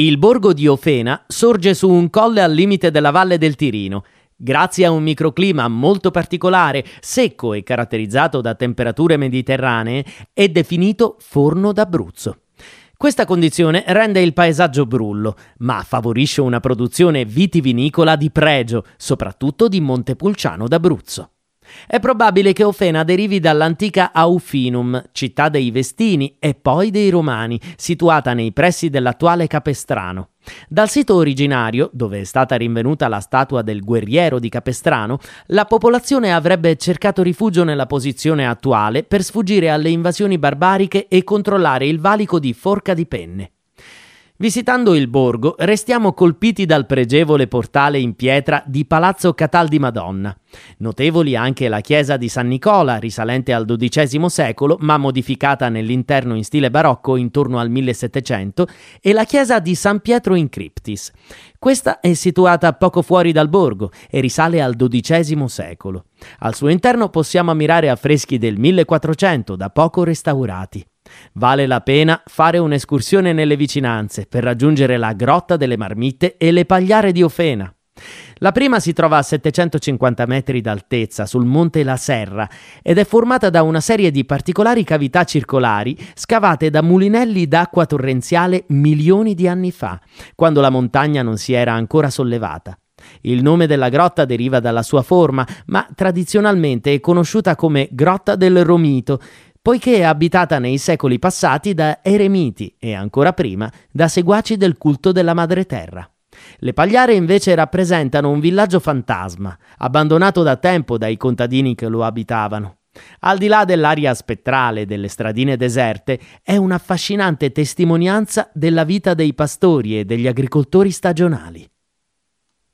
Il borgo di Ofena sorge su un colle al limite della valle del Tirino. Grazie a un microclima molto particolare, secco e caratterizzato da temperature mediterranee, è definito forno d'Abruzzo. Questa condizione rende il paesaggio brullo, ma favorisce una produzione vitivinicola di pregio, soprattutto di Montepulciano d'Abruzzo. È probabile che Ofena derivi dall'antica Aufinum, città dei Vestini e poi dei Romani, situata nei pressi dell'attuale Capestrano. Dal sito originario, dove è stata rinvenuta la statua del guerriero di Capestrano, la popolazione avrebbe cercato rifugio nella posizione attuale per sfuggire alle invasioni barbariche e controllare il valico di Forca di Penne. Visitando il borgo, restiamo colpiti dal pregevole portale in pietra di Palazzo Catal di Madonna. Notevoli anche la chiesa di San Nicola, risalente al XII secolo, ma modificata nell'interno in stile barocco intorno al 1700, e la chiesa di San Pietro in Cryptis. Questa è situata poco fuori dal borgo e risale al XII secolo. Al suo interno possiamo ammirare affreschi del 1400, da poco restaurati. Vale la pena fare un'escursione nelle vicinanze per raggiungere la Grotta delle Marmite e le Pagliare di Ofena. La prima si trova a 750 metri d'altezza sul monte La Serra ed è formata da una serie di particolari cavità circolari scavate da mulinelli d'acqua torrenziale milioni di anni fa, quando la montagna non si era ancora sollevata. Il nome della grotta deriva dalla sua forma, ma tradizionalmente è conosciuta come Grotta del Romito, poiché è abitata nei secoli passati da eremiti e ancora prima da seguaci del culto della madre terra. Le pagliare invece rappresentano un villaggio fantasma, abbandonato da tempo dai contadini che lo abitavano. Al di là dell'aria spettrale delle stradine deserte, è un'affascinante testimonianza della vita dei pastori e degli agricoltori stagionali.